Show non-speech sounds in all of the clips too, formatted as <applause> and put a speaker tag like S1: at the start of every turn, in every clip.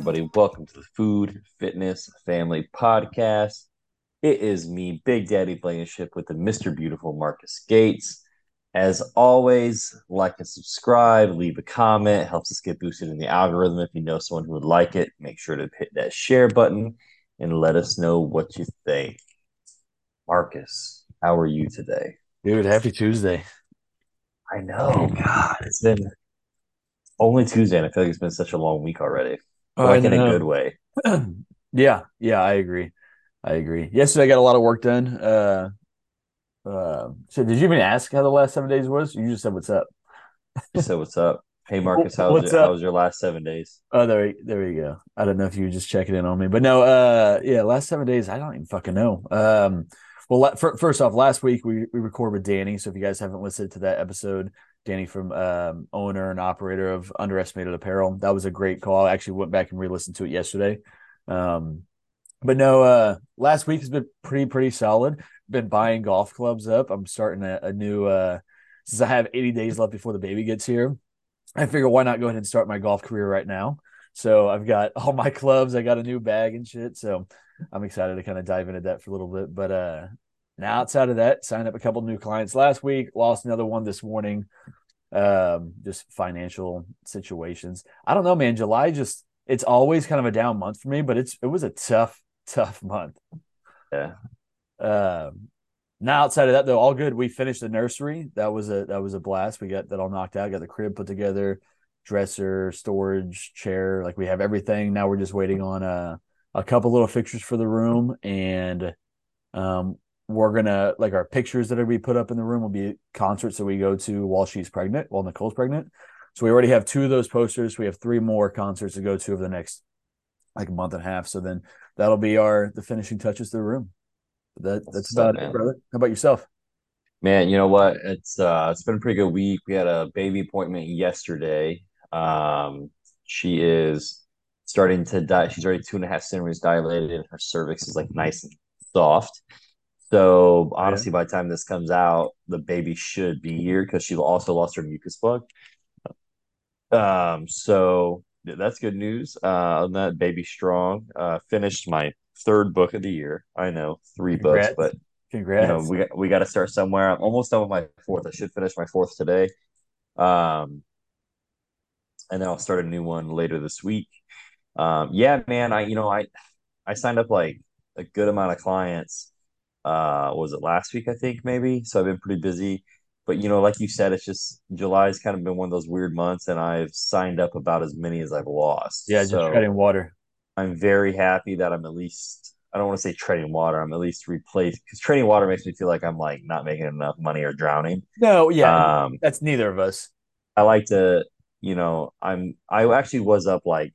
S1: everybody? Welcome to the Food Fitness Family Podcast. It is me, Big Daddy Blankenship, with the Mr. Beautiful Marcus Gates. As always, like and subscribe, leave a comment, helps us get boosted in the algorithm. If you know someone who would like it, make sure to hit that share button and let us know what you think. Marcus, how are you today?
S2: Dude, happy Tuesday.
S1: I know, oh God, it's been only Tuesday, and I feel like it's been such a long week already.
S2: Oh,
S1: like in a good way. <clears throat>
S2: Yeah, yeah, I agree. I agree. Yesterday I got a lot of work done. Uh uh so did you even ask how the last seven days was? You just said what's up.
S1: You said what's up? Hey <laughs> Marcus, how's
S2: What's
S1: it? How was your last seven days?
S2: Oh, there, there you go. I don't know if you were just checking in on me, but no, uh, yeah, last seven days, I don't even fucking know. Um, well, first off, last week we we recorded with Danny, so if you guys haven't listened to that episode, Danny from um, owner and operator of Underestimated Apparel, that was a great call. I actually went back and re-listened to it yesterday. Um, but no, uh, last week has been pretty pretty solid. Been buying golf clubs up. I'm starting a, a new uh, since I have 80 days left before the baby gets here. I figure why not go ahead and start my golf career right now. So I've got <laughs> all my clubs. I got a new bag and shit. So I'm excited to kind of dive into that for a little bit. But uh now outside of that, signed up a couple new clients last week, lost another one this morning. Um, just financial situations. I don't know, man. July just it's always kind of a down month for me, but it's it was a tough, tough month.
S1: Yeah.
S2: Um now outside of that though, all good. We finished the nursery. That was a that was a blast. We got that all knocked out. Got the crib put together, dresser, storage, chair. Like we have everything. Now we're just waiting on a a couple little fixtures for the room, and um, we're gonna like our pictures that are gonna be put up in the room will be concerts that we go to while she's pregnant, while Nicole's pregnant. So we already have two of those posters. We have three more concerts to go to over the next like a month and a half. So then that'll be our the finishing touches to the room. That that's
S1: What's up,
S2: about it,
S1: man?
S2: brother. How about yourself?
S1: Man, you know what? It's uh it's been a pretty good week. We had a baby appointment yesterday. Um, she is starting to die. She's already two and a half centimeters dilated, and her cervix is like nice and soft. So
S2: Oh, yeah.
S1: honestly, by the time this comes out, the baby should be here because she also lost her mucus plug. Um, so that's good news. Uh, on that baby strong. Uh, finished my third book of the year. I know three books,
S2: Congrats.
S1: but you know
S2: Congrats.
S1: we got we got to start somewhere. I'm almost done with my fourth. I should finish my fourth today. Um, and then I'll start a new one later this week. Um, yeah, man. I you know I I signed up like a good amount of clients. Uh, was it last week? I think maybe. So I've been pretty busy. But you know, like you said, it's just July's kind of been one of those weird months, and I've signed up about as many as I've lost
S2: Yeah,
S1: lost.
S2: just treading water.
S1: I'm very happy that I'm at least. I don't want to say treading water. I'm at least replaced because treading water makes me feel like I'm like not making enough money or drowning.
S2: No, yeah,
S1: Um,
S2: that's neither of us.
S1: I like to, you know, I'm I actually was up like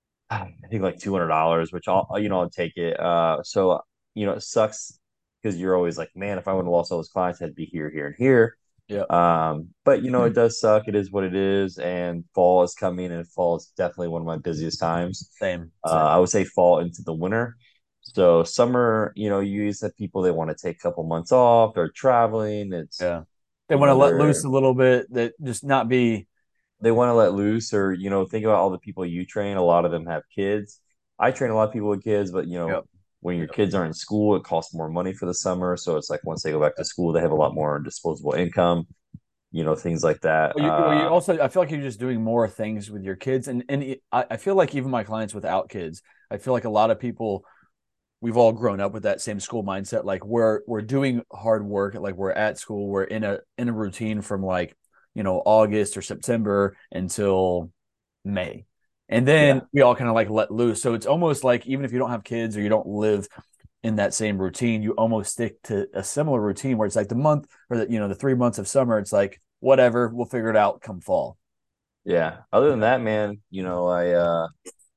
S1: <sighs> I think like two hundred dollars, which I'll you know I'll take it. Uh, so you know it sucks because you're always like, man, if I would have lost all those clients, I'd be here, here, and here.
S2: Yeah.
S1: Um, but you know it does suck. It is what it is, and fall is coming, and fall is definitely one of my busiest times.
S2: Same.
S1: Uh,
S2: Same.
S1: I would say fall into the winter. So summer, you know, you use have people they want to take a couple months off. They're traveling. It's
S2: Yeah. They want to let loose a little bit, that just not be
S1: they want to let loose or you know think about all the people you train a lot of them have kids i train a lot of people with kids but you know
S2: Yep.
S1: When your kids are in school it costs more money for the summer. So it's like once they go back to school they have a lot more disposable income you know things like that
S2: Well, you, you
S1: uh
S2: also, I feel like you're just doing more things with your kids, and and I, I feel like even my clients without kids, I feel like a lot of people, we've all grown up with that same school mindset. Like we're we're doing hard work, like we're at school, we're in a in a routine from like you know August or September until May, and then
S1: yeah
S2: we all kind of like let loose. So it's almost like even if you don't have kids or you don't live in that same routine, you almost stick to a similar routine where it's like the month or the you know the three months of summer. It's like whatever, we'll figure it out come fall.
S1: yeah other than that man you know i uh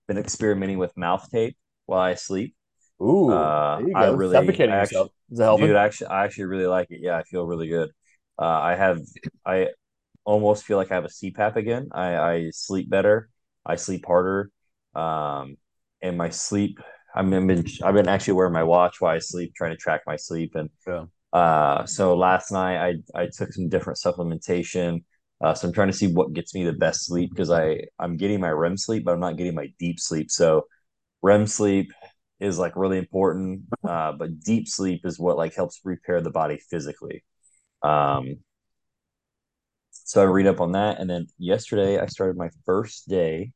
S1: been experimenting with mouth tape while i sleep
S2: Ooh,
S1: uh i really
S2: Suffocating
S1: i actually
S2: yourself. Is it helping?
S1: dude actually i actually really like it yeah i feel really good uh i have i almost feel like I have a CPAP again. I, I sleep better. I sleep harder. Um, and my sleep, I've been, I've been actually wearing my watch while I sleep, trying to track my sleep. And
S2: Yeah.
S1: uh, so last night I, I took some different supplementation. Uh, so I'm trying to see what gets me the best sleep because I I'm getting my REM sleep, but I'm not getting my deep sleep. So REM sleep is like really important, uh, but deep sleep is what like helps repair the body physically. Um, so I read up on that, and then yesterday I started my first day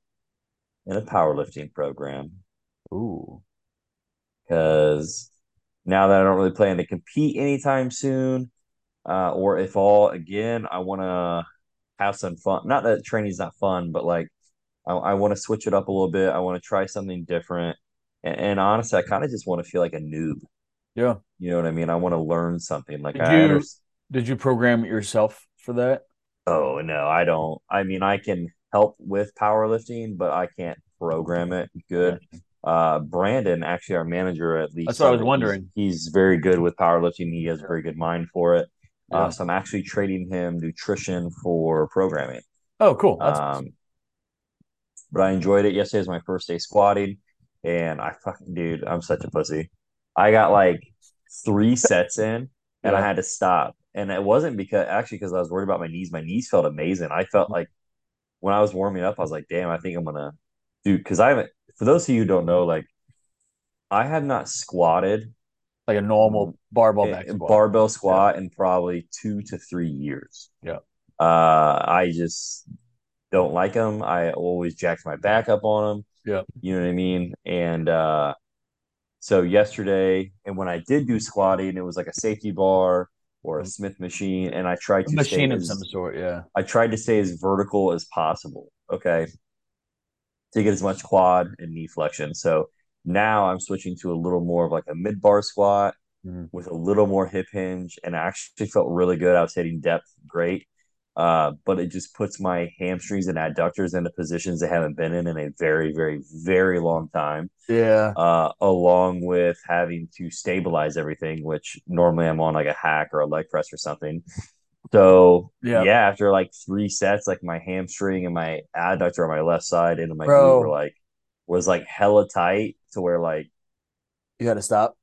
S1: in a powerlifting program.
S2: Ooh,
S1: because now that I don't really plan to compete anytime soon, uh, or if all again, I want to have some fun. Not that training's not fun, but like I, I want to switch it up a little bit. I want to try something different. And, and honestly, I kind of just want to feel like a noob.
S2: yeah.
S1: You know what I mean? I want to learn something. Like
S2: Did
S1: I
S2: you
S1: understand.
S2: did you program it yourself for that?
S1: Oh no, I don't. I mean, I can help with powerlifting, but I can't program it good. Uh, Brandon, actually, our manager at least.
S2: That's what I was
S1: Summit, he's-
S2: wondering.
S1: He's, very good with powerlifting. He has a very good mind for it.
S2: Yeah.
S1: Uh, so I'm actually trading him nutrition for programming.
S2: Oh, cool. That's
S1: Um, but I enjoyed it. Yesterday was my first day squatting, and I fucking dude, I'm such a pussy. I got like three sets in, and I had to stop. And it wasn't because actually because I was worried about my knees. My knees felt amazing. I felt like when I was warming up, I was like, damn, I think I'm gonna do because I haven't. For those of you who don't know, like I have not squatted
S2: like a normal barbell back squat.
S1: barbell squat in probably two to three years.
S2: Yeah.
S1: Uh, I just don't like them. I always jacked my back up on them.
S2: Yeah.
S1: You know what I mean? And uh, so yesterday, and when I did do squatting, it was like a safety bar or a Smith machine, and I tried
S2: A
S1: to
S2: machine
S1: stay
S2: of
S1: as,
S2: some sort. Yeah.
S1: I tried to stay as vertical as possible. Okay. To get as much quad and knee flexion. So now I'm switching to a little more of like a mid bar squat
S2: Mhm.
S1: with a little more hip hinge, and I actually felt really good. I was hitting depth great. Uh, but it just puts my hamstrings and adductors into positions they haven't been in in a very, very, very long time.
S2: Yeah.
S1: Uh, along with having to stabilize everything, which normally I'm on like a hack or a leg press or something. So
S2: Yeah.
S1: yeah, after like three sets, like my hamstring and my adductor on my left side and my
S2: Bro.
S1: glute were like was like hella tight to where like
S2: You got to stop.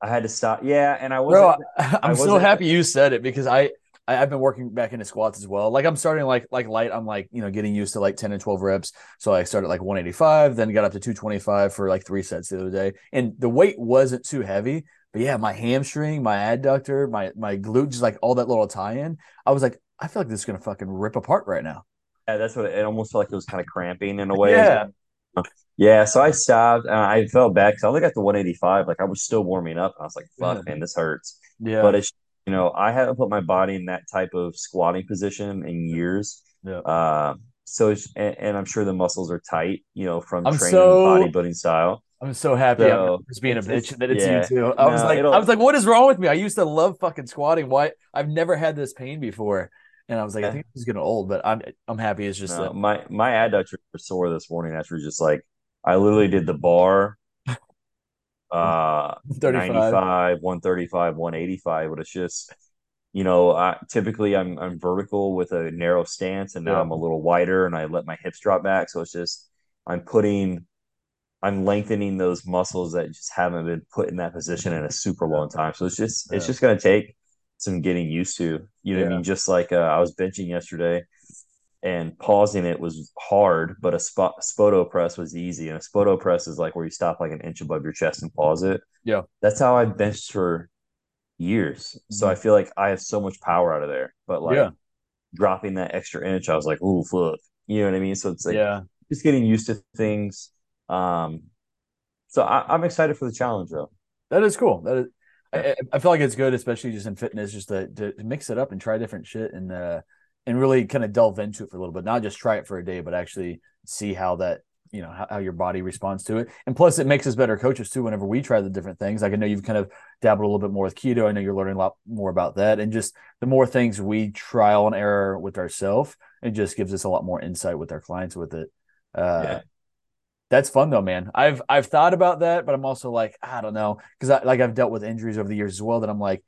S1: I had to stop. Yeah, and I wasn't. <laughs>
S2: I, I'm so
S1: wasn't-
S2: happy you said it because I, I I've been working back into squats as well. Like I'm starting like like light. I'm like you know getting used to like 10 and 12 reps. So I started like 185, then got up to 225 for like three sets the other day, and the weight wasn't too heavy. But yeah, my hamstring, my adductor, my my glute, just like all that little tie-in. I was like, I feel like this is gonna fucking rip apart right now.
S1: Yeah, that's what it almost felt like. It was kind of cramping in a way.
S2: Yeah.
S1: Yeah, so I stopped. Uh, I felt back. So I only got to 185. Like I was still warming up, and I was like, "Fuck,
S2: Yeah.
S1: man, this hurts."
S2: Yeah.
S1: But it's you know, I haven't put my body in that type of squatting position in years.
S2: Yeah.
S1: Uh, so it's and, and I'm sure the muscles are tight, you know, from
S2: I'm
S1: training
S2: so-
S1: bodybuilding style.
S2: I'm so happy
S1: So,
S2: I'm just being a bitch that it's
S1: yeah.
S2: you too. I was like, I was like, what is wrong with me? I used to love fucking squatting. Why? I've never had this pain before, and I was like, I think this is getting old, but I'm I'm happy. It's just
S1: No, my my adductors were sore this morning after just like I literally did the bar, uh,
S2: 35.
S1: 95, 135, 185, but it's just, you know, I typically I'm I'm vertical with a narrow stance and now
S2: Yeah.
S1: I'm a little wider and I let my hips drop back. So it's just I'm putting I'm lengthening those muscles that just haven't been put in that position in a super long time. So it's just it's just gonna take some getting used to. You know what I mean? Just like uh, I was benching yesterday and pausing it was hard, but a spot spoto press was easy. And a spoto press is like where you stop like an inch above your chest and pause it.
S2: Yeah.
S1: That's how I benched for years. So
S2: Mhm.
S1: I feel like I have so much power out of there. But like
S2: Yeah.
S1: dropping that extra inch, I was like, ooh, fuck. You know what I mean? So it's like
S2: yeah,
S1: just getting used to things. Um so I, I'm excited for the challenge though.
S2: that is cool. That is,
S1: Yeah.
S2: I, I feel like it's good, especially just in fitness, just to, to, to mix it up and try different shit and uh and really kind of delve into it for a little bit. Not just try it for a day, but actually see how that you know how, how your body responds to it. And plus, it makes us better coaches too. Whenever we try the different things, like I know you've kind of dabbled a little bit more with keto. I know you're learning a lot more about that, and just the more things we trial and error with ourselves, it just gives us a lot more insight with our clients with it. Uh,
S1: Yeah.
S2: That's fun though, man. I've I've thought about that, but I'm also like I don't know because I, like I've dealt with injuries over the years as well. That I'm like,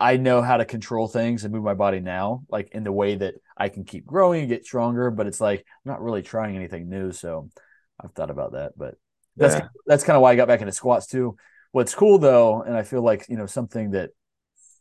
S2: I know how to control things and move my body now, like in the way that I can keep growing and get stronger. But it's like I'm not really trying anything new, so I've thought about that. But that's
S1: Yeah.
S2: that's kind of why I got back into squats too. What's cool though, and I feel like you know something that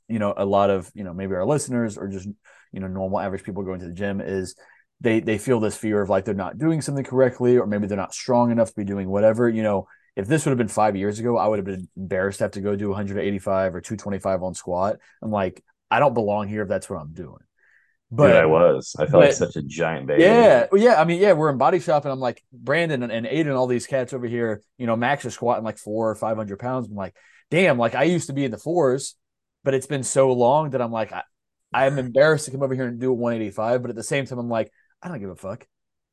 S2: you know, a lot of, you know, maybe our listeners or just, you know, normal average people going to the gym is they they feel this fear of like they're not doing something correctly or maybe they're not strong enough to be doing whatever, you know, if this would have been five years ago, I would have been embarrassed to have to go do 185 or 225 on squat. I'm like, I don't belong here if that's what I'm doing.
S1: But Dude, I was. I felt but, like such a giant baby.
S2: Yeah, yeah. I mean, yeah, we're in body shop, and I'm like Brandon and, and Aiden, all these cats over here. You know, Max is squatting like four or five hundred pounds. I'm like, damn. Like I used to be in the fours, but it's been so long that I'm like, I, I'm embarrassed to come over here and do a 185. But at the same time, I'm like, I don't give a fuck.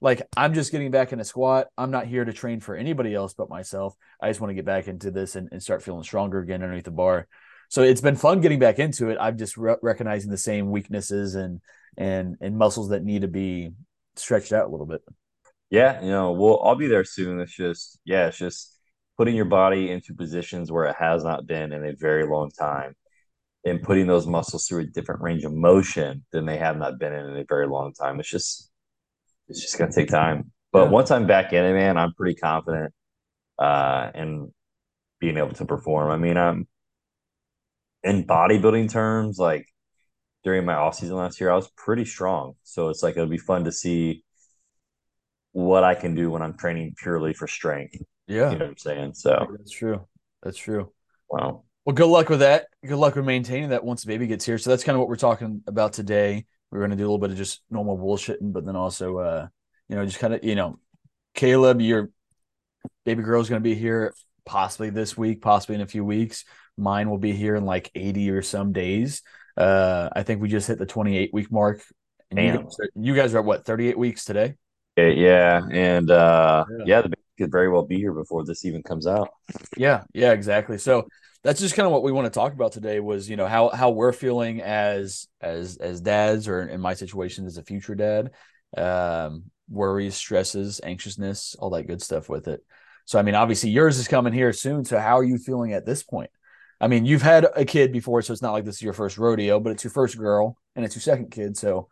S2: Like I'm just getting back in a squat. I'm not here to train for anybody else but myself. I just want to get back into this and, and start feeling stronger again underneath the bar. So it's been fun getting back into it. I'm just re- recognizing the same weaknesses and and and muscles that need to be stretched out a little bit.
S1: Yeah, you know, well, I'll be there soon. It's just, yeah, it's just putting your body into positions where it has not been in a very long time and putting those muscles through a different range of motion than they have not been in in a very long time. It's just, it's just going to take time. But yeah. once I'm back in it, man, I'm pretty confident uh, in being able to perform. I mean, I'm in bodybuilding terms, like during my off season last year, I was pretty strong. So it's like it'll be fun to see what I can do when I'm training purely for strength.
S2: Yeah.
S1: You know what I'm saying? So
S2: that's true. That's true.
S1: Wow.
S2: Well, good luck with that. Good luck with maintaining that once the baby gets here. So that's kind of what we're talking about today. We're going to do a little bit of just normal bullshitting, but then also, uh, you know, just kind of, you know, Caleb, your baby girl is going to be here possibly this week, possibly in a few weeks. Mine will be here in like 80 or some days. Uh, I think we just hit the 28 week mark. And you guys, are, you guys, are, at what 38 weeks today?
S1: Yeah, and uh, yeah. yeah, the could very well be here before this even comes out.
S2: Yeah, yeah, exactly. So that's just kind of what we want to talk about today. Was you know how how we're feeling as as as dads, or in my situation as a future dad, um, worries, stresses, anxiousness, all that good stuff with it. So I mean, obviously yours is coming here soon. So how are you feeling at this point? I mean, you've had a kid before, so it's not like this is your first rodeo, but it's your first girl and it's your second kid. So,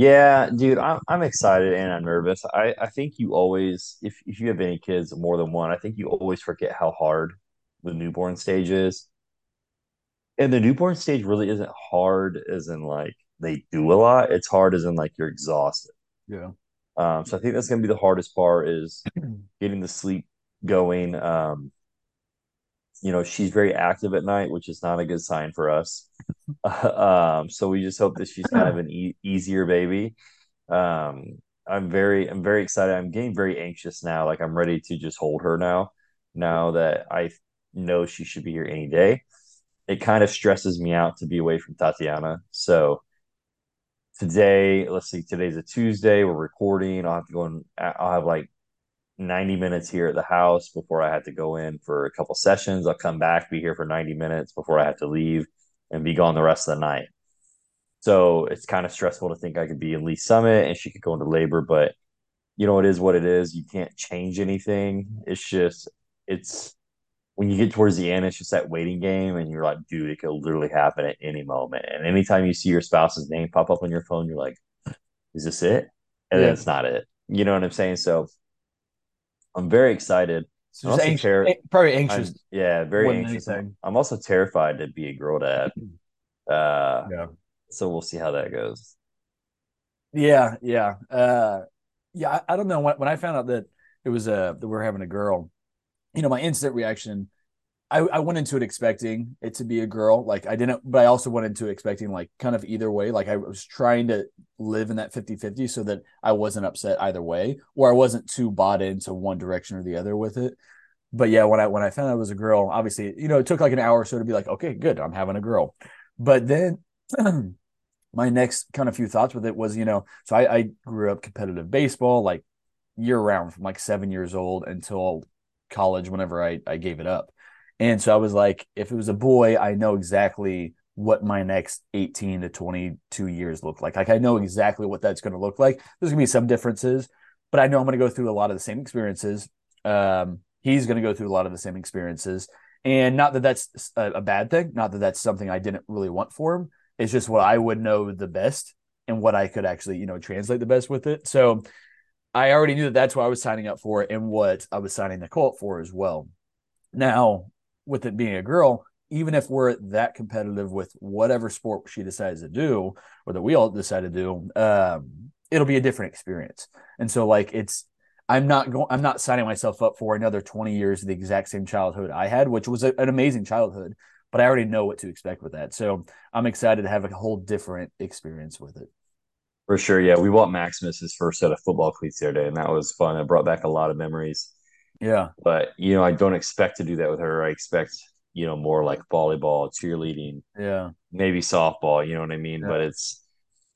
S1: yeah, dude, I'm, I'm excited and I'm nervous. I, I think you always, if, if you have any kids, more than one, I think you always forget how hard the newborn stage is. And the newborn stage really isn't hard as in like they do a lot. It's hard as in like you're exhausted.
S2: Yeah.
S1: Um, so I think that's going to be the hardest part is <clears throat> getting the sleep going. Um, you know she's very active at night which is not a good sign for us. <laughs> Um, so we just hope that she's kind of an e- easier baby. Um, i'm very i'm very excited. I'm getting very anxious now. Like i'm ready to just hold her now now that i know she should be here any day. It kind of stresses me out to be away from tatiana. So today let's see today's a tuesday. We're recording. I'll have to go and i'll have like 90 minutes here at the house before I had to go in for a couple sessions. I'll come back, be here for 90 minutes before I have to leave and be gone the rest of the night. So it's kind of stressful to think I could be in Lee's Summit and she could go into labor, but you know, it is what it is. You can't change anything. It's just, it's when you get towards the end, it's just that waiting game, and you're like, dude, it could literally happen at any moment. And anytime you see your spouse's name pop up on your phone, you're like, is this it? And yeah. then it's not it. You know what I'm saying? So I'm very excited.
S2: So I'm anxious, ter- probably anxious.
S1: I'm, yeah, very anxious. I'm, I'm, also terrified to be a girl dad. <clears throat> Uh, yeah. So we'll see how that goes.
S2: Yeah, yeah, uh, yeah. I, I don't know when, when I found out that it was a uh, that we are having a girl. You know, my instant reaction I, I went into it expecting it to be a girl. Like I didn't, but I also went into expecting like kind of either way. Like I was trying to live in that 50 50 so that I wasn't upset either way, or I wasn't too bought into one direction or the other with it. But yeah, when I when I found out it was a girl, obviously, you know, it took like an hour or so to be like, okay, good, I'm having a girl. But then <clears throat> my next kind of few thoughts with it was, you know, so I, I grew up competitive baseball like year round from like seven years old until college whenever I, I gave it up. And so I was like, if it was a boy, I know exactly what my next 18 to 22 years look like. Like I know exactly what that's going to look like. There's going to be some differences, but I know I'm going to go through a lot of the same experiences. Um, he's going to go through a lot of the same experiences. And not that that's a, a bad thing, not that that's something I didn't really want for him. It's just what I would know the best and what I could actually, you know, translate the best with it. So I already knew that that's what I was signing up for and what I was signing the cult for as well. Now, with it being a girl, even if we're that competitive with whatever sport she decides to do or that we all decide to do, um, it'll be a different experience. And so like it's I'm not going I'm not signing myself up for another 20 years of the exact same childhood I had, which was a, an amazing childhood, but I already know what to expect with that. So I'm excited to have a whole different experience with it.
S1: For sure. Yeah. We bought Maximus his first set of football cleats the other day, and that was fun. It brought back a lot of memories.
S2: Yeah.
S1: But, you know, I don't expect to do that with her. I expect, you know, more like volleyball, cheerleading.
S2: Yeah.
S1: Maybe softball, you know what I mean? Yeah. But it's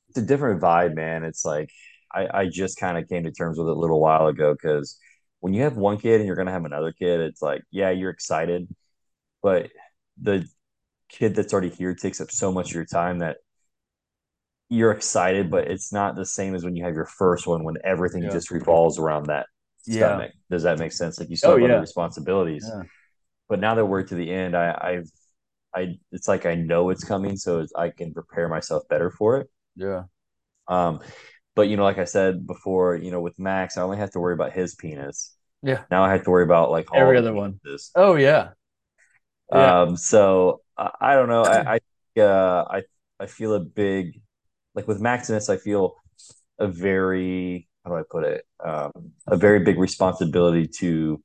S1: it's a different vibe, man. It's like I, I just kind of came to terms with it a little while ago because when you have one kid and you're gonna have another kid, it's like, yeah, you're excited, but the kid that's already here takes up so much of your time that you're excited, but it's not the same as when you have your first one when everything yeah. just revolves around that stomach. Yeah. Does that make sense? Like you still oh, have yeah. other responsibilities. Yeah. But now that we're to the end, I, I've I it's like I know it's coming, so I can prepare myself better for it.
S2: Yeah.
S1: Um, but you know, like I said before, you know, with Max, I only have to worry about his penis.
S2: Yeah.
S1: Now I have to worry about like
S2: every other one. Oh yeah.
S1: yeah. Um. So I, I don't know. I I uh I I feel a big like with Maximus, I feel a very how do I put it? Um, a very big responsibility to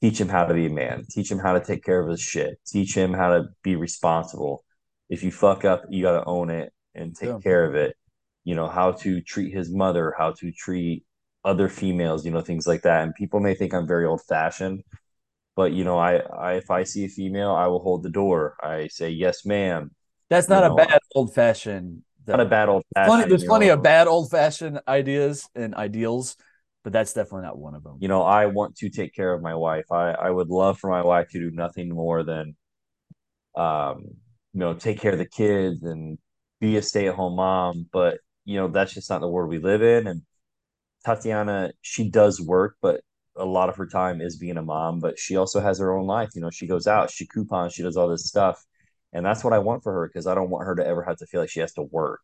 S1: teach him how to be a man, teach him how to take care of his shit, teach him how to be responsible. If you fuck up, you got to own it and take yeah. care of it. You know how to treat his mother, how to treat other females, you know things like that. And people may think I'm very old fashioned, but you know, I, I if I see a female, I will hold the door. I say yes, ma'am.
S2: That's not you know, a bad old fashioned
S1: not a bad old
S2: fashioned. There's plenty of bad old fashioned ideas and ideals, but that's definitely not one of them.
S1: You know, I want to take care of my wife. I, I would love for my wife to do nothing more than, um, you know, take care of the kids and be a stay at home mom. But you know, that's just not the world we live in. And Tatiana, she does work, but a lot of her time is being a mom. But she also has her own life. You know, she goes out, she coupons, she does all this stuff and that's what I want for her because I don't want her to ever have to feel like she has to work.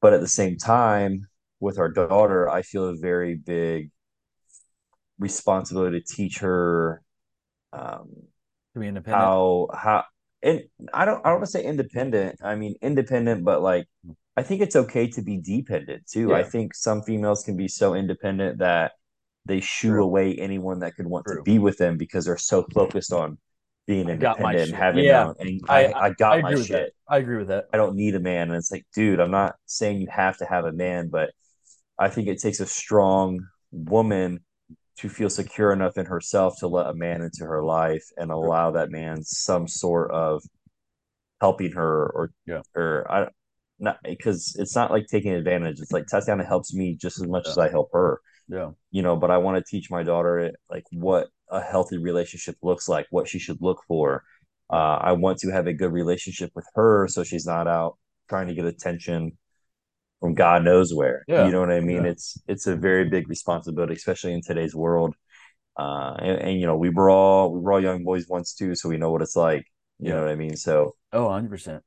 S1: But at the same time, with our daughter, I feel a very big responsibility to teach her um,
S2: to be independent.
S1: How how and I don't I don't want to say independent. I mean independent, but like I think it's okay to be dependent too. Yeah. I think some females can be so independent that they shoo True. away anyone that could want True. to be with them because they're so focused on being independent and having yeah. and I, I, I got I my shit.
S2: I agree with that.
S1: I don't need a man. And it's like, dude, I'm not saying you have to have a man, but I think it takes a strong woman to feel secure enough in herself to let a man into her life and allow that man some sort of helping her or
S2: yeah
S1: or I not because it's not like taking advantage. It's like Tatiana helps me just as much yeah. as I help her.
S2: Yeah.
S1: You know, but I want to teach my daughter like what a healthy relationship looks like, what she should look for. Uh, I want to have a good relationship with her so she's not out trying to get attention from God knows where. Yeah. You know what I mean? Yeah. It's it's a very big responsibility, especially in today's world. Uh, and, and, you know, we were all we were all young boys once too, so we know what it's like. You yeah. know what I mean? So
S2: oh, 100 percent.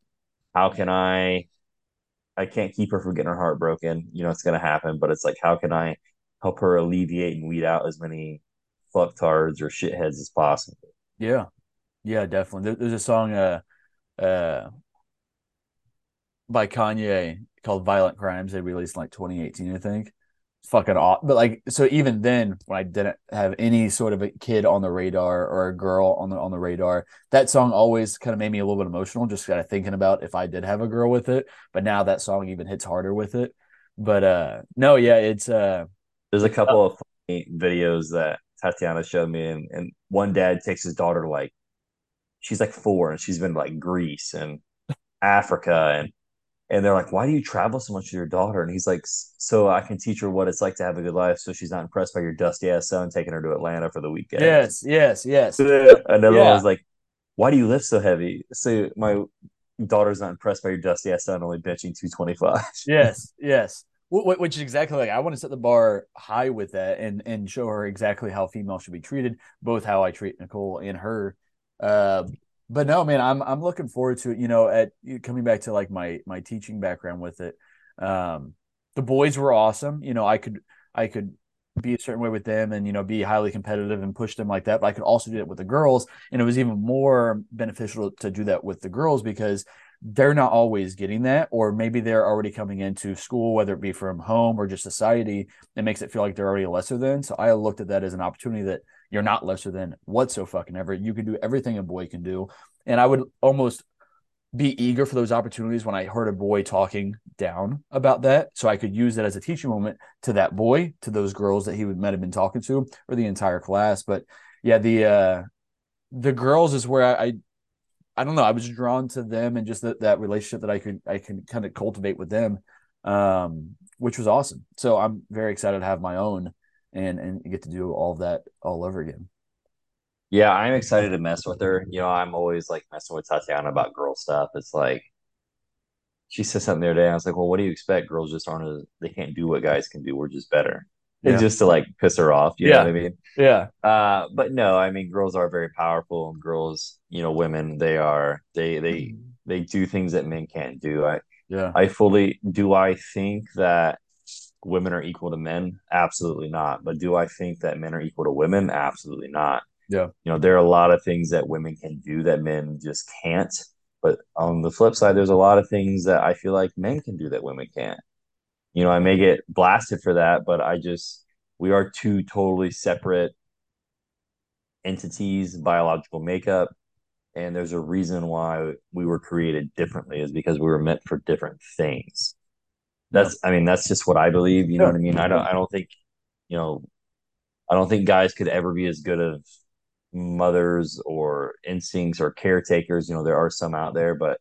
S1: How can I? I can't keep her from getting her heart broken. You know, it's gonna happen, but it's like, how can I help her alleviate and weed out as many fucktards or shitheads as possible.
S2: Yeah, yeah, definitely. There's a song uh, uh, by Kanye called "Violent Crimes." They released in like 2018, I think. It's fucking off, But like, so even then, when I didn't have any sort of a kid on the radar or a girl on the on the radar, that song always kind of made me a little bit emotional. Just kind of thinking about if I did have a girl with it. But now that song even hits harder with it. But uh, no, yeah, it's uh,
S1: there's a couple uh, of videos that Tatiana showed me, and, and one dad takes his daughter like she's like four, and she's been like Greece and Africa, and and they're like, "Why do you travel so much with your daughter?" And he's like, "So I can teach her what it's like to have a good life, so she's not impressed by your dusty ass son taking her to Atlanta for the weekend."
S2: Yes, yes, yes. <laughs>
S1: Another yeah. one was like, "Why do you lift so heavy?" So my daughter's not impressed by your dusty ass son only benching two twenty five.
S2: yes, yes which is exactly like I want to set the bar high with that and and show her exactly how female should be treated, both how I treat Nicole and her. Uh, but no, man, I'm I'm looking forward to it. You know, at coming back to like my my teaching background with it. Um, the boys were awesome. You know, I could I could be a certain way with them and you know be highly competitive and push them like that but i could also do it with the girls and it was even more beneficial to do that with the girls because they're not always getting that or maybe they're already coming into school whether it be from home or just society it makes it feel like they're already lesser than so i looked at that as an opportunity that you're not lesser than what so fucking ever you can do everything a boy can do and i would almost be eager for those opportunities when I heard a boy talking down about that. So I could use that as a teaching moment to that boy, to those girls that he would might have been talking to, or the entire class. But yeah, the uh the girls is where I I, I don't know, I was drawn to them and just that, that relationship that I could I can kind of cultivate with them. Um, which was awesome. So I'm very excited to have my own and and get to do all of that all over again.
S1: Yeah, I'm excited to mess with her. You know, I'm always like messing with Tatiana about girl stuff. It's like she said something the other day. I was like, "Well, what do you expect? Girls just aren't as they can't do what guys can do. We're just better."
S2: Yeah.
S1: just to like piss her off, you know what I mean?
S2: Yeah.
S1: Uh, but no, I mean, girls are very powerful, and girls, you know, women, they are they they they do things that men can't do. I
S2: Yeah.
S1: I fully do. I think that women are equal to men? Absolutely not. But do I think that men are equal to women? Absolutely not.
S2: Yeah.
S1: You know, there are a lot of things that women can do that men just can't. But on the flip side, there's a lot of things that I feel like men can do that women can't. You know, I may get blasted for that, but I just, we are two totally separate entities, biological makeup. And there's a reason why we were created differently, is because we were meant for different things. That's, I mean, that's just what I believe. You know what I mean? I don't, I don't think, you know, I don't think guys could ever be as good of mothers or instincts or caretakers. You know, there are some out there, but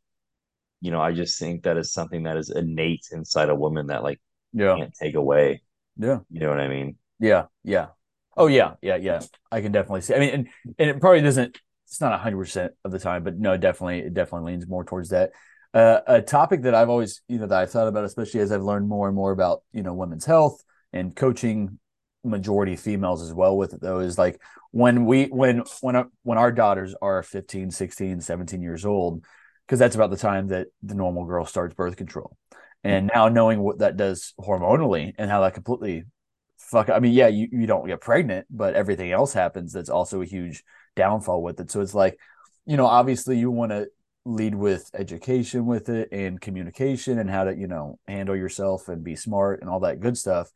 S1: you know, I just think that is something that is innate inside a woman that like
S2: Yeah.
S1: can't take away.
S2: Yeah.
S1: You know what I mean?
S2: Yeah, yeah. Oh yeah, yeah, yeah. I can definitely see. I mean, and, and it probably doesn't. It's not hundred percent of the time, but no, definitely, it definitely leans more towards that. Uh, a topic that I've always, you know, that I've thought about, especially as I've learned more and more about, you know, women's health and coaching majority females as well with it though is like when we when when when our daughters are 15 16 17 years old because that's about the time that the normal girl starts birth control. Hmm. And now knowing what that does hormonally and how that completely fuck i mean yeah you, you don't get pregnant but everything else happens that's also a huge downfall with it. So it's like you know obviously you want to lead with education with it and communication and how to you know handle yourself and be smart and all that good stuff.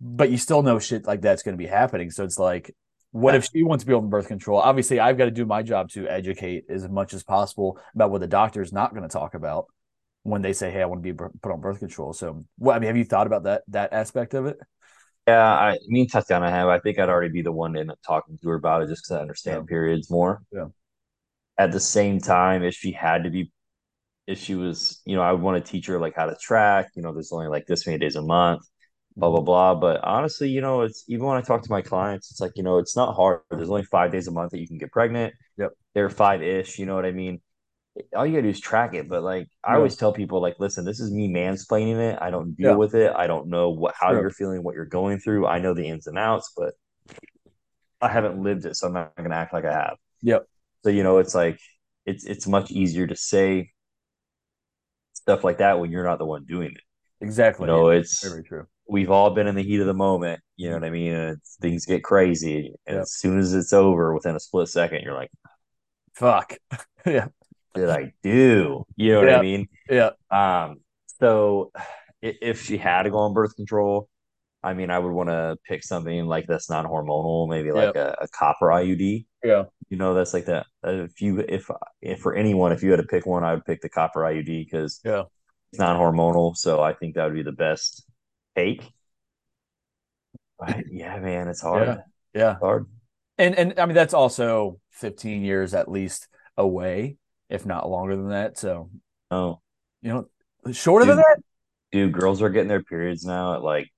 S2: But you still know shit like that's going to be happening. So it's like what if she wants to be on birth control obviously i've got to do my job to educate as much as possible about what the doctor's not going to talk about when they say hey i want to be put on birth control so what i mean have you thought about that that aspect of it
S1: Yeah, I me and Tatiana have. I think I'd already be the one to end up talking to her about it just because I understand
S2: Yeah.
S1: periods more.
S2: Yeah.
S1: At the same time, if she had to be, if she was, you know, I would want to teach her like how to track. You know, there's only like this many days a month, blah blah mm-hmm. blah. But honestly, you know, it's even when I talk to my clients, it's like you know, it's not hard. There's only five days a month that you can get pregnant.
S2: Yep.
S1: There are five ish. You know what I mean? All you gotta do is track it. But like, I
S2: Yeah.
S1: always tell people, like, listen, this is me mansplaining it. I don't deal
S2: Yeah.
S1: with it. I don't know what how
S2: Sure.
S1: you're feeling, what you're going through. I know the ins and outs, but I haven't lived it, so I'm not gonna act like I have.
S2: Yep.
S1: So you know, it's like it's it's much easier to say stuff like that when you're not the one doing it.
S2: exactly
S1: You know, it's
S2: very true
S1: we've all been in the heat of the moment. You know what I mean? And it's, things get crazy, and
S2: Yep.
S1: as soon as it's over, within a split second, you're like,
S2: fuck <laughs> yeah
S1: "What "Did I do?" You know what. I mean?
S2: yeah
S1: Um, so if she had to go on birth control, I mean, I would want to pick something like that's non hormonal, maybe like a, a copper IUD.
S2: yeah
S1: You know, that's like that. If you, if, if for anyone, if you had to pick one, I would pick the copper IUD because
S2: Yeah.
S1: it's not hormonal. So I think that would be the best take. But yeah, man, it's hard.
S2: Yeah. yeah
S1: It's hard.
S2: and and i mean that's also 15 years at least away if not longer than that so
S1: Oh,
S2: you know shorter than that
S1: dude, girls are getting their periods now at like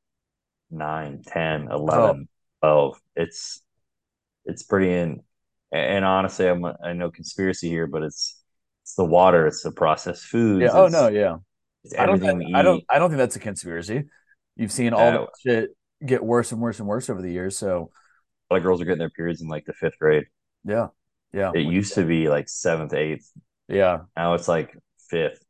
S1: 9, 10,
S2: Oh.
S1: 11, 12. It's it's pretty in and honestly, I'm I know conspiracy here, but it's it's the water, it's the processed food.
S2: yeah oh no yeah I don't think, I don't. I don't think that's a conspiracy. You've seen all
S1: No.
S2: the shit get worse and worse and worse over the years. So
S1: A lot of girls are getting their periods in like the fifth grade.
S2: yeah. Yeah.
S1: It used to be like seventh, eighth.
S2: Yeah.
S1: Now it's like fifth.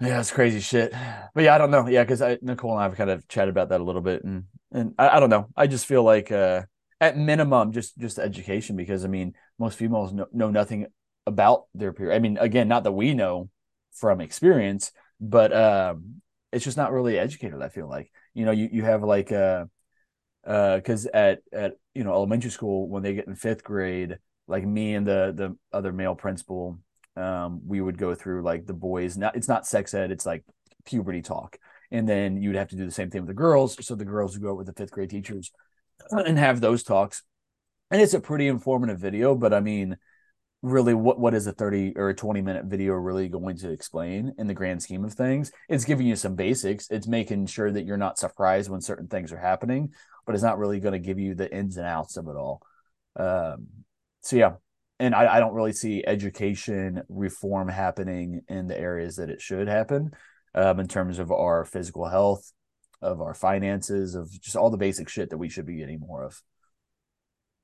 S2: Yeah, it's crazy shit. But yeah, I don't know. Yeah, because Nicole and I have kind of chatted about that a little bit and And I, I don't know. I just feel like uh, at minimum, just just education because I mean, most females know, know nothing about their period. I mean, again, not that we know from experience, but um, it's just not really educated. I feel like you know, you you have like uh, uh because uh, at at you know elementary school when they get in fifth grade, like me and the the other male principal, um, we would go through like the boys. Not it's not sex ed, it's like puberty talk, and then you'd have to do the same thing with the girls. So the girls would go out with the fifth grade teachers and have those talks. And it's a pretty informative video, but I mean, really what what is a 30 or a 20 minute video really going to explain in the grand scheme of things? It's giving you some basics. It's making sure that you're not surprised when certain things are happening but it's not really going to give you the ins and outs of it all. Um, so yeah. And I, I, don't really see education reform happening in the areas that it should happen um, in terms of our physical health of our finances of just all the basic shit that we should be getting more of.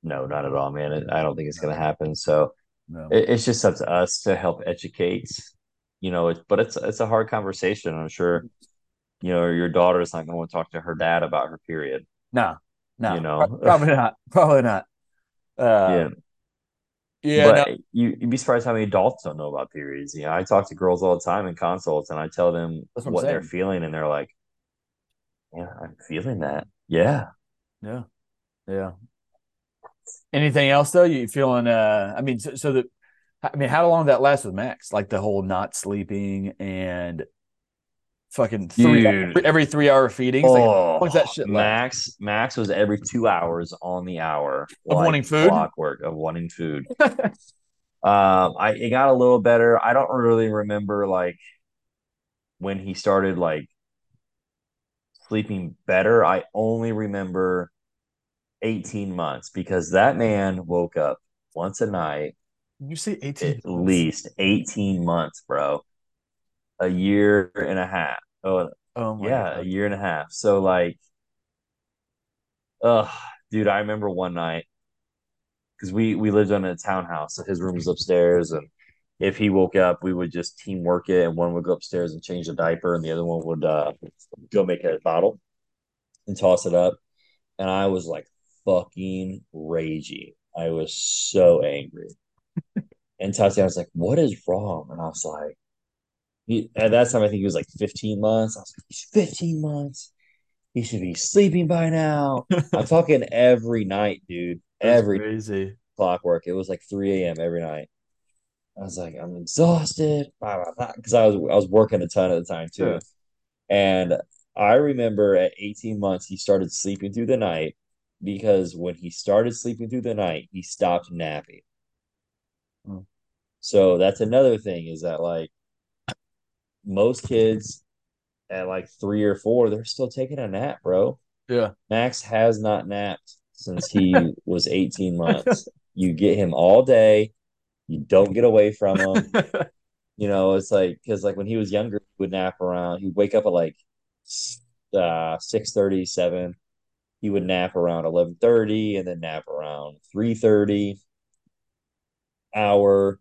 S1: No not at all man. I don't think it's going to happen. So no. It, it's just up to us to help educate. You know, it, but it's it's a hard conversation. I'm sure. You know, your daughter is not going to want to talk to her dad about her period.
S2: No, no, you know, probably not. Probably not. Uh,
S1: yeah. Yeah, but no. you, would be surprised how many adults don't know about periods. You know, I talk to girls all the time in consults, and I tell them what, what they're feeling, and they're like, "Yeah, I'm feeling that." Yeah,
S2: yeah, yeah. Anything else though? You feeling? Uh, I mean, so, so the, I mean, how long that last with Max? Like the whole not sleeping and fucking three every three hour feedings. Oh, like, that shit?
S1: Max. Max was every two hours on the hour
S2: of like wanting food.
S1: Clockwork of wanting food. <laughs> um, I it got a little better. I don't really remember like when he started like sleeping better. I only remember 18 months because that man woke up once a night.
S2: You say 18
S1: at months? least 18 months, bro. A year and a half. Oh, oh yeah, God. a year and a half. So like uh dude, I remember one night because we we lived on a townhouse, so his room was upstairs and if he woke up, we would just teamwork it, and one would go upstairs and change the diaper, and the other one would uh, go make a bottle and toss it up. And I was like fucking raging. I was so angry. <laughs> and Tatiana was like, "What is wrong?" And I was like, he, at that time, I think he was like 15 months. I was like, "He's 15 months. He should be sleeping by now." I'm <laughs> talking every night, dude. That's every
S2: crazy
S1: clockwork. It was like 3 a.m. every night. I was like, I'm exhausted because I was I was working a ton at the time too, yeah. and I remember at 18 months he started sleeping through the night because when he started sleeping through the night, he stopped napping. Hmm. So that's another thing is that like most kids at like three or four, they're still taking a nap, bro.
S2: Yeah.
S1: Max has not napped since he <laughs> was 18 months. You get him all day, you don't get away from him. <laughs> you know, it's like because like when he was younger, he would nap around, he'd wake up at like uh 6 30, 7 he would nap around 11:30 and then nap around 3:30 hour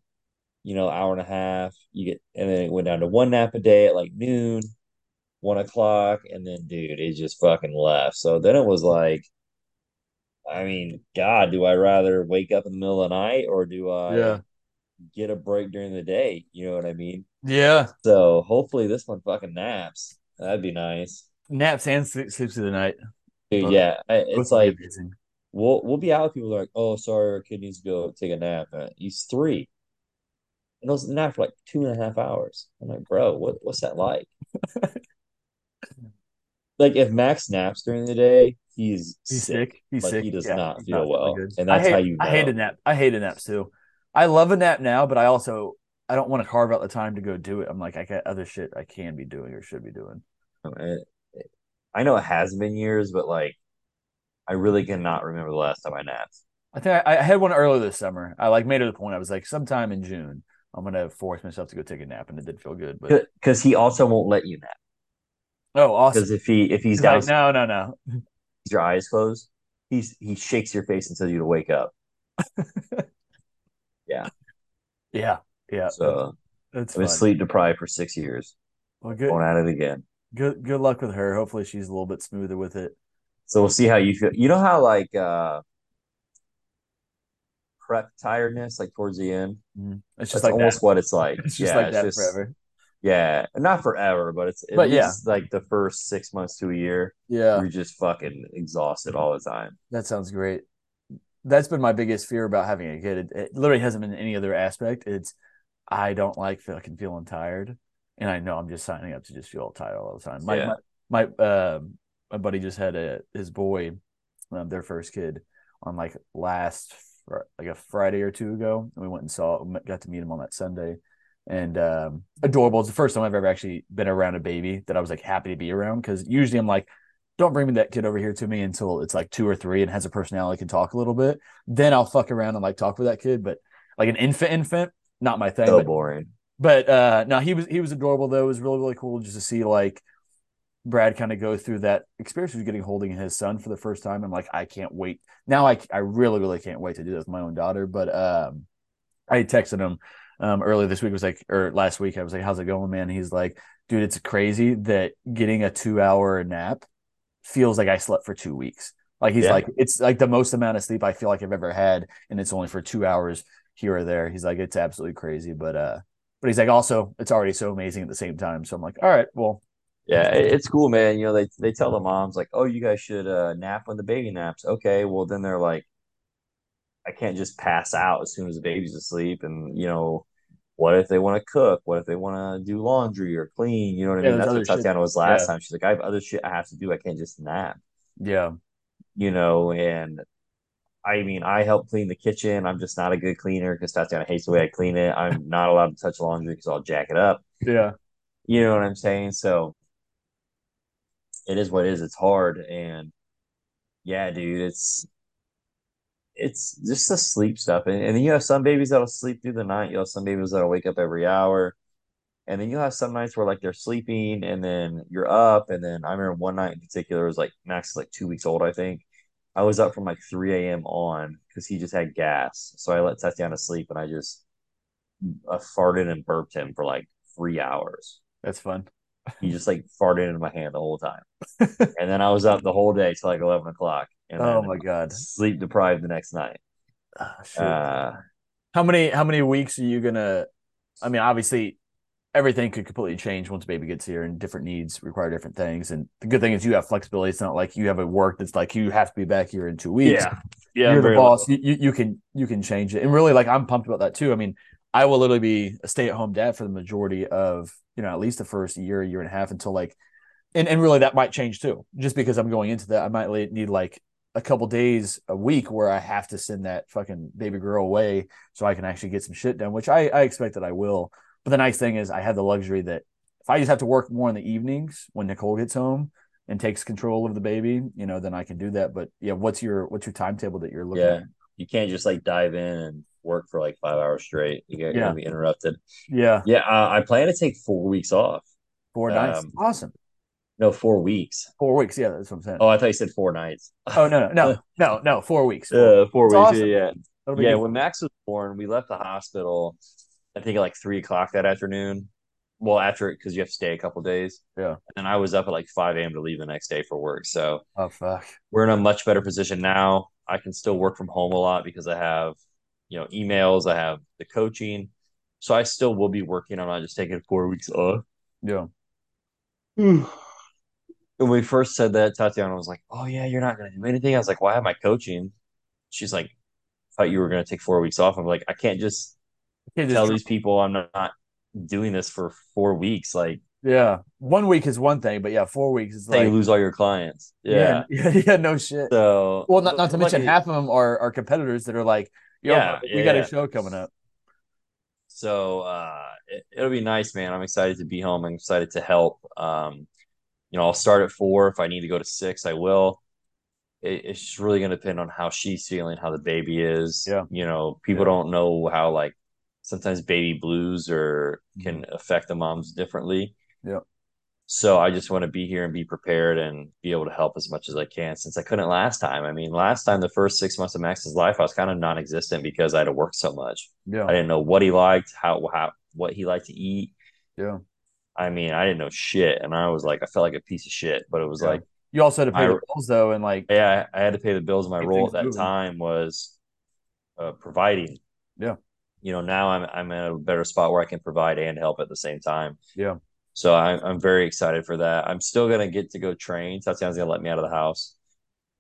S1: you know hour and a half. You get and then it went down to one nap a day at like noon one o'clock and then dude it just fucking left. So then it was like i mean god do i rather wake up in the middle of the night or do i
S2: yeah.
S1: get a break during the day? You know what i mean?
S2: Yeah.
S1: So hopefully this one fucking naps. That'd be nice.
S2: Naps and sleeps through the night
S1: Dude, yeah, it's like amazing. we'll we'll be out. With people are like, "Oh, sorry, our kid needs to go take a nap." Uh, he's three, and those nap for like two and a half hours. I'm like, bro, what what's that like? <laughs> like if Max naps during the day, he's
S2: he's sick. sick. He's
S1: like,
S2: sick.
S1: He does yeah, not feel not well, and that's
S2: hate,
S1: how you. Know.
S2: I hate a nap. I hate a nap too. I love a nap now, but I also I don't want to carve out the time to go do it. I'm like, I got other shit I can be doing or should be doing.
S1: I know it has been years, but like I really cannot remember the last time I napped.
S2: I think I, I had one earlier this summer. I like made it a point. I was like, sometime in June, I'm gonna force myself to go take a nap, and it did feel good. But
S1: because he also won't let you nap.
S2: Oh, awesome!
S1: Because if he if he's, he's down,
S2: like, no, no, no, <laughs>
S1: your eyes closed, he's he shakes your face and tells you to wake up. <laughs> yeah,
S2: yeah, yeah.
S1: So that's I've been sleep deprived for six years.
S2: Well, good.
S1: Going at it again
S2: good good luck with her. Hopefully she's a little bit smoother with it.
S1: So we'll see how you feel. You know how like uh prep tiredness, like towards the end.
S2: Mm. It's
S1: That's
S2: just like
S1: almost
S2: that.
S1: what it's like.
S2: It's just
S1: yeah,
S2: like that
S1: just
S2: forever.
S1: yeah, not forever, but it's
S2: But yeah.
S1: like the first six months to a year.
S2: Yeah,
S1: You're just fucking exhausted all the time.
S2: that sounds great. That's been my biggest fear about having a kid. It, it literally hasn't been any other aspect. It's I don't like fucking feeling tired, and I know I'm just signing up to just feel tired all the time. My
S1: Yeah.
S2: my my, uh, my buddy just had a his boy, um, their first kid, on like last fr- like a Friday or two ago, and we went and saw got to meet him on that Sunday, and um, adorable. It's the first time I've ever actually been around a baby that I was like happy to be around because usually I'm like. Don't bring me that kid over here to me until it's like two or three and has a personality, can talk a little bit. Then I'll fuck around and like talk with that kid. But like an infant, infant, not my thing.
S1: So boring.
S2: But uh no he was he was adorable though. It was really really cool just to see like brad kind of go through that experience of getting holding his son for the first time. I'm like i can't wait. Now i i really really can't wait to do that with my own daughter. But um i texted him um earlier this week. Was like or last week. I was like how's it going man? He's like dude it's crazy that getting a two hour nap feels like i slept for two weeks. Like he's
S1: Yeah.
S2: like it's like the most amount of sleep i feel like i've ever had and it's only for two hours here or there. He's like it's absolutely crazy. But uh but he's like, also, it's already so amazing at the same time. So I'm like, all right, well,
S1: Yeah, it's cool, man. You know, they they tell the moms like, "Oh, you guys should uh, nap when the baby naps." Okay, well then they're like, "I can't just pass out as soon as the baby's asleep." And you know, what if they want to cook? What if they want to do laundry or clean? You know what I
S2: Yeah,
S1: mean? That's what
S2: shit.
S1: Tatiana was last
S2: Yeah.
S1: time. She's like, "I have other shit I have to do. I can't just nap."
S2: yeah,
S1: You know, and I mean, I help clean the kitchen. I'm just not a good cleaner because Tatiana hates the way I clean it. I'm not allowed to touch laundry because I'll jack it up.
S2: yeah,
S1: You know what I'm saying? So it is what it is. It's hard, and yeah, dude, it's it's just the sleep stuff. And, and then you have some babies that'll sleep through the night. You have some babies that'll wake up every hour. And then you have some nights where like they're sleeping and then you're up. And then I remember one night in particular, was like Max is like two weeks old, I think. I was up from like 3 a.m. on because he just had gas. So I let Tatiana sleep and I just uh, farted and burped him for like three hours.
S2: that's fun.
S1: He just like farted in my hand the whole time. <laughs> and then I was up the whole day till like 11 o'clock. And
S2: Oh my god.
S1: sleep deprived the next night.
S2: Shit.
S1: Uh,
S2: how many how many weeks are you gonna? I mean, obviously, everything could completely change once baby gets here, and different needs require different things. And the good thing is you have flexibility. It's not like you have a work that's like you have to be back here in two weeks.
S1: yeah. Yeah.
S2: you're the boss. You, you you can you can change it. And really, like I'm pumped about that too. I mean, I will literally be a stay at home dad for the majority of you know at least the first year, year and a half until like, and and really that might change too. Just because I'm going into that, I might need like a couple days a week where I have to send that fucking baby girl away so I can actually get some shit done, which I I expect that I will. But the nice thing is I have the luxury that if I just have to work more in the evenings when Nicole gets home and takes control of the baby, you know, then I can do that. But yeah, what's your what's your timetable that you're looking
S1: Yeah.
S2: at?
S1: You can't just like dive in and work for like five hours straight. You get, you're
S2: Yeah.
S1: gonna be interrupted.
S2: Yeah,
S1: Yeah. Uh, I plan to take four weeks off.
S2: four nights.
S1: Um,
S2: Awesome.
S1: No, four weeks.
S2: Four weeks. Yeah, that's what I'm saying.
S1: Oh, I thought you said four nights.
S2: Oh no, no, no, <laughs> no, no. Four weeks.
S1: Uh, four weeks.
S2: awesome.
S1: Yeah, yeah.
S2: That'll
S1: Yeah, when Max was born, we left the hospital. I think at like three o'clock that afternoon. Well, after it, because you have to stay a couple days.
S2: Yeah.
S1: And I was up at like five a.m. to leave the next day for work. So
S2: oh fuck.
S1: we're in a much better position now. I can still work from home a lot because I have, you know, emails. I have the coaching, so I still will be working. I'm not just taking four weeks off.
S2: Yeah. <sighs>
S1: when we first said that, Tatiana was like, "Oh yeah, you're not going to do anything." I was like, "Why am I coaching?" She's like, "Thought you were going to take four weeks off." I'm like, "I can't just tell these people I'm not doing this for four weeks. Like,
S2: yeah. One week is one thing, but yeah, four weeks is like
S1: you lose all your clients." Yeah.
S2: yeah, <laughs> yeah, yeah, no shit.
S1: So
S2: Well, not not to mention
S1: lucky-
S2: half of them are are competitors that are like, yo,
S1: Yeah,
S2: we
S1: yeah,
S2: got a show coming up.
S1: So uh, it, it'll be nice, man. I'm excited to be home. I'm excited to help. Um, you know, I'll start at four. If I need to go to six, I will. It, it's just really going to depend on how she's feeling, how the baby is.
S2: Yeah.
S1: You know, people
S2: Yeah.
S1: don't know how like sometimes baby blues or can affect the moms differently.
S2: Mm-hmm. Yeah.
S1: So I just want to be here and be prepared and be able to help as much as I can since I couldn't last time. I mean, last time the first six months of Max's life, I was kind of non-existent because I had to work so much.
S2: Yeah.
S1: I didn't know what he liked, how how what he liked to eat.
S2: yeah.
S1: I mean, I didn't know shit, and I was like, I felt like a piece of shit. But it was
S2: Yeah.
S1: like,
S2: You also had to pay
S1: I-
S2: the bills though, and like
S1: Yeah, I, I had to pay the bills. My role at that
S2: moving.
S1: time was uh, providing.
S2: Yeah.
S1: You know, now I'm I'm in a better spot where I can provide and help at the same time.
S2: yeah,
S1: So I'm I'm very excited for that. I'm still gonna get to go train. Tatiana's gonna let me out of the house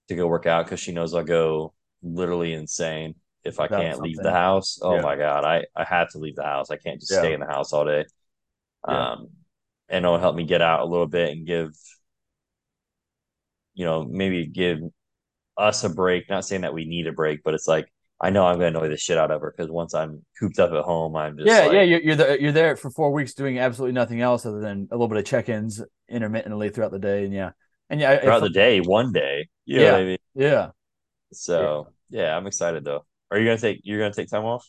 S1: to go work out because she knows I'll go literally insane if I can't leave the house. Oh
S2: Yeah.
S1: my god, I I have to leave the house. I can't just
S2: Yeah.
S1: stay in the house all day.
S2: Yeah.
S1: Um, and it'll help me get out a little bit and give, you know, maybe give us a break. Not saying that we need a break, but it's like I know I'm gonna annoy the shit out of her because once I'm cooped up at home, I'm just
S2: yeah,
S1: like,
S2: yeah. You're you're there, you're there for four weeks doing absolutely nothing else other than a little bit of check-ins intermittently throughout the day, and yeah, and yeah,
S1: throughout the day, one day.
S2: Yeah.
S1: I mean?
S2: yeah,
S1: So yeah, I'm excited though. Are you gonna take you're gonna take time off?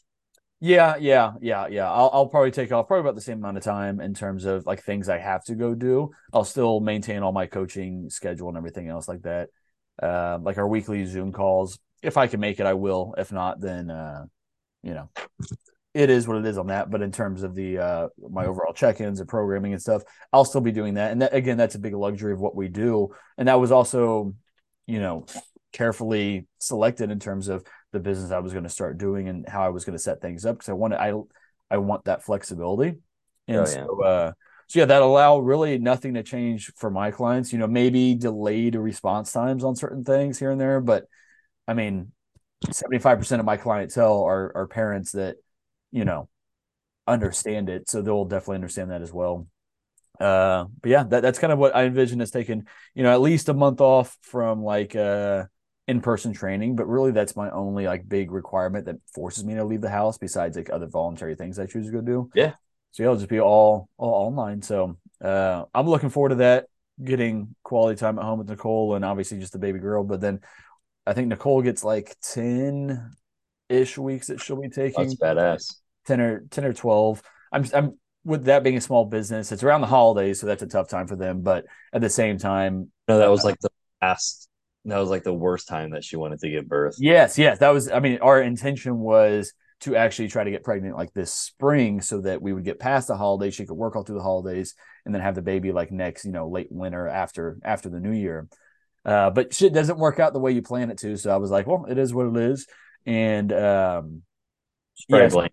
S2: Yeah, yeah, yeah, yeah. I'll I'll probably take off probably about the same amount of time in terms of like things I have to go do. I'll still maintain all my coaching schedule and everything else like that. Uh, like our weekly Zoom calls. If I can make it, I will. If not, then uh, you know, it is what it is on that. But in terms of the uh my overall check-ins and programming and stuff, I'll still be doing that. And that again, that's a big luxury of what we do. And that was also, you know, carefully selected in terms of the business I was going to start doing and how I was going to set things up because I wanted I I want that flexibility. And
S1: Oh, yeah.
S2: so uh so yeah, that allow really nothing to change for my clients. You know, maybe delayed response times on certain things here and there, but I mean, 75% of my clientele are are parents that, you know, understand it. So they'll definitely understand that as well. Uh, but yeah, that, that's kind of what I envision as taking, you know, at least a month off from like uh in-person training, but really that's my only like big requirement that forces me to leave the house besides like other voluntary things I choose to go do.
S1: Yeah.
S2: So yeah, it'll just be all all online. So uh I'm looking forward to that, getting quality time at home with Nicole and obviously just the baby girl. But then I think Nicole gets like 10 ish weeks that she'll be taking.
S1: That's badass.
S2: 10 or 10 or 12 i'm i'm with that being a small business it's around the holidays so that's a tough time for them but at the same time
S1: No, that was uh, like the last. That was like the worst time that she wanted to give birth.
S2: yes yes that was i mean our intention was to actually try to get pregnant like this spring so that we would get past the holidays she could work all through the holidays and then have the baby like next you know late winter after after the new year uh, but shit doesn't work out the way you plan it to so i was like well it is what it is and um
S1: She
S2: Yes.
S1: blame.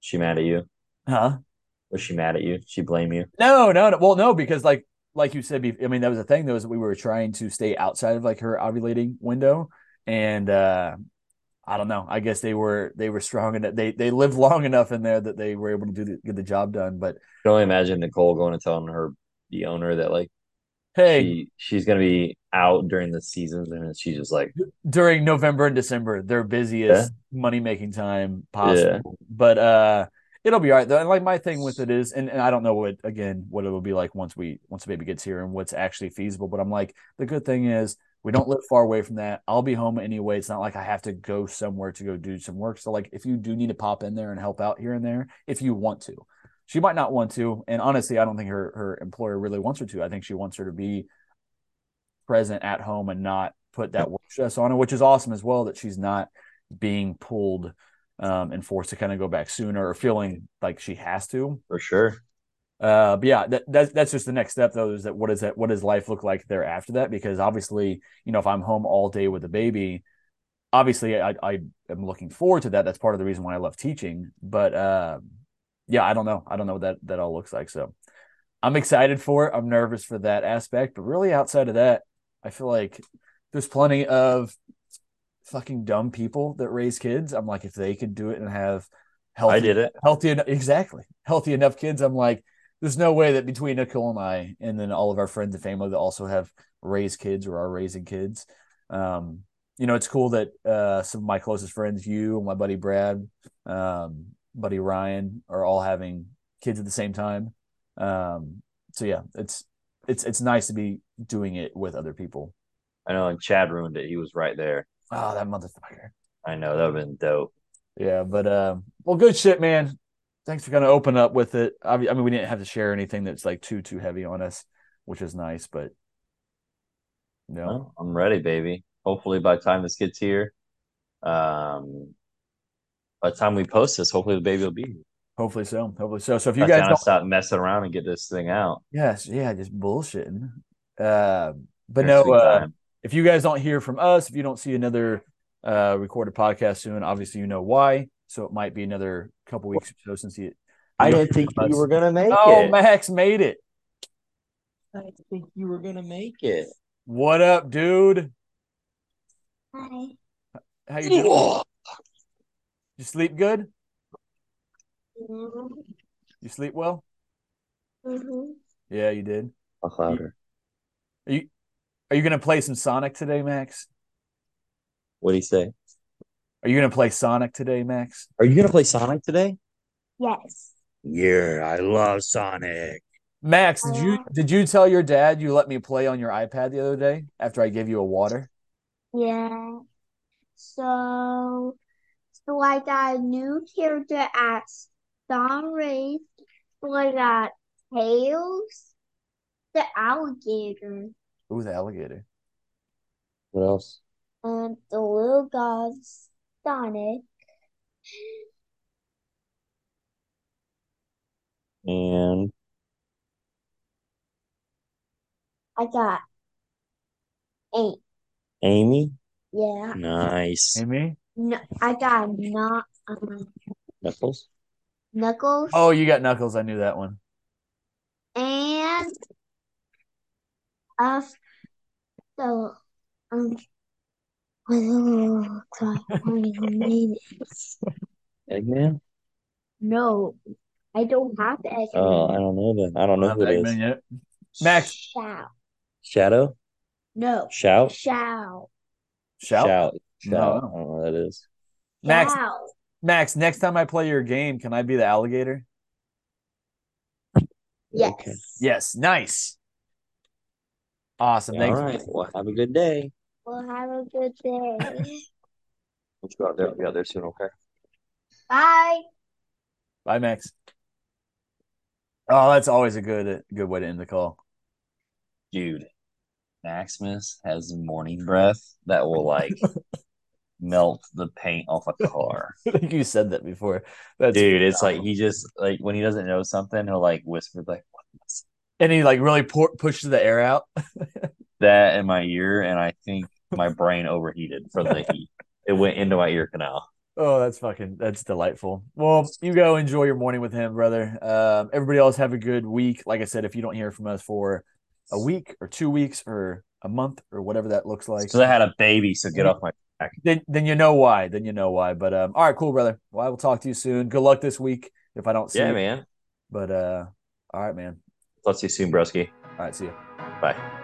S1: She mad at you?
S2: huh
S1: Was she mad at you? She blame you?
S2: No, no, no. Well, no, because like like you said, I mean, that was the thing though, is that we were trying to stay outside of like her ovulating window, and uh I don't know. I guess they were they were strong enough. They they lived long enough in there that they were able to do the, get the job done. But
S1: I can only imagine Nicole going and telling her the owner that like
S2: hey,
S1: she she's gonna be out during the seasons, and she's just like,
S2: during November and December, their busiest money making time possible.
S1: Yeah.
S2: But uh it'll be all right though. And like my thing with it is, and, and I don't know what again what it'll be like once we once the baby gets here and what's actually feasible. But I'm like, the good thing is we don't live far away from that. I'll be home anyway. It's not like I have to go somewhere to go do some work. So like if you do need to pop in there and help out here and there, if you want to. She might not want to. And honestly, I don't think her her employer really wants her to. I think she wants her to be present at home and not put that work stress on her, which is awesome as well that she's not being pulled um, and forced to kind of go back sooner or feeling like she has to.
S1: for sure.
S2: Uh, but yeah, that, that's that's just the next step though. Is that what is that? What does life look like there after that? Because obviously, you know, if I'm home all day with the baby, obviously I I am looking forward to that. That's part of the reason why I love teaching. But uh, yeah, I don't know. I don't know what that that all looks like. So I'm excited for it. I'm nervous for that aspect, but really outside of that, I feel like there's plenty of fucking dumb people that raise kids. I'm like, if they could do it and have healthy,
S1: I did it.
S2: healthy enough, exactly healthy enough kids. I'm like, there's no way that between Nicole and I, and then all of our friends and family that also have raised kids or are raising kids, um, you know, it's cool that uh, some of my closest friends, you and my buddy Brad, um, buddy Ryan, are all having kids at the same time. Um, so yeah, it's it's it's nice to be doing it with other people.
S1: I know, and Chad ruined it. He was right there.
S2: Oh, that motherfucker.
S1: I know that would have been dope.
S2: Yeah, but um, well, good shit, man. Thanks for kind of open up with it. I mean, I mean, we didn't have to share anything that's like too too heavy on us, which is nice. But no,
S1: Well, I'm ready, baby. Hopefully, by the time this gets here, um, by the time we post this, hopefully the baby will be. here.
S2: Hopefully so. Hopefully so. So if you
S1: By
S2: guys don't,
S1: stop messing around and get this thing out.
S2: yes, yeah, just bullshitting. Uh, but no, uh, if you guys don't hear from us, if you don't see another uh, recorded podcast soon, obviously you know why. So it might be another couple weeks or so since you.
S1: I
S2: you
S1: didn't think you were gonna make
S2: Oh,
S1: it.
S2: Oh, Max made it.
S1: I didn't think you were gonna make it.
S2: What up, dude?
S3: Hi.
S2: How you doing? You sleep good?
S3: Mhm.
S2: You sleep well?
S3: Mhm.
S2: Yeah, you did.
S1: Talk louder.
S2: Are you are you gonna play some Sonic today, Max?
S1: What do you say?
S2: Are you gonna play Sonic today, Max?
S1: Are you gonna play Sonic today?
S3: Yes.
S1: Yeah, I love Sonic.
S2: Max, did you
S3: Uh,
S2: did you tell your dad you let me play on your iPad the other day after I gave you a water?
S3: Yeah. So, so I got a new character at Storm Race. So I got Tails, the alligator,
S2: Ooh, the alligator.
S1: What else?
S3: and the little god Sonic.
S1: And
S3: I got eight.
S1: Amy.
S3: Yeah.
S1: Nice.
S2: Amy?
S3: No, I got not um,
S1: Knuckles.
S3: Knuckles
S2: Oh, you got Knuckles. I knew that one.
S3: and uh so um oh God, I don't even name it.
S1: Eggman.
S3: No, I don't have the Eggman.
S1: Oh, I don't know that. I don't know
S2: Not
S1: who it
S2: Eggman
S1: is.
S2: yet. Max.
S3: Shout.
S1: Shadow.
S3: No.
S1: Shout.
S3: Shout.
S2: Shout.
S1: Shout.
S2: No.
S1: Shout. I don't know what that is.
S2: Max,
S3: Shout.
S2: Max, next time I play your game, can I be the alligator?
S3: Yes.
S1: Okay.
S2: Yes. Nice. Awesome.
S1: All
S2: Thanks.
S1: right. Well, have a good day.
S3: Well, have a good day. <laughs>
S1: Let's go out there. I'll be out there soon. Okay.
S3: Bye.
S2: Bye, Max. Oh, that's always a good good way to end the call.
S1: Dude, Maximus has morning breath that will like <laughs> melt the paint off a car. <laughs>
S2: I think you said that before. That's
S1: Dude, it's like he just like when he doesn't know something, he'll like whisper like "What
S2: and he like really pour, pushes the air out. <laughs>
S1: that in my ear, and I think my brain overheated from the heat. It went into my ear canal.
S2: Oh, that's fucking that's delightful. Well, you go enjoy your morning with him, brother. Um, everybody else have a good week. Like I said, if you don't hear from us for a week or two weeks or a month or whatever that looks like,
S1: Because I had a baby, so get off my.
S2: Then then you know why. Then you know why. But um, all right, cool, brother. Well, I will talk to you soon. Good luck this week. If I don't see
S1: Yeah,
S2: you.
S1: man.
S2: But uh, all right, man.
S1: Talk to you soon, broski.
S2: All right, see you.
S1: Bye.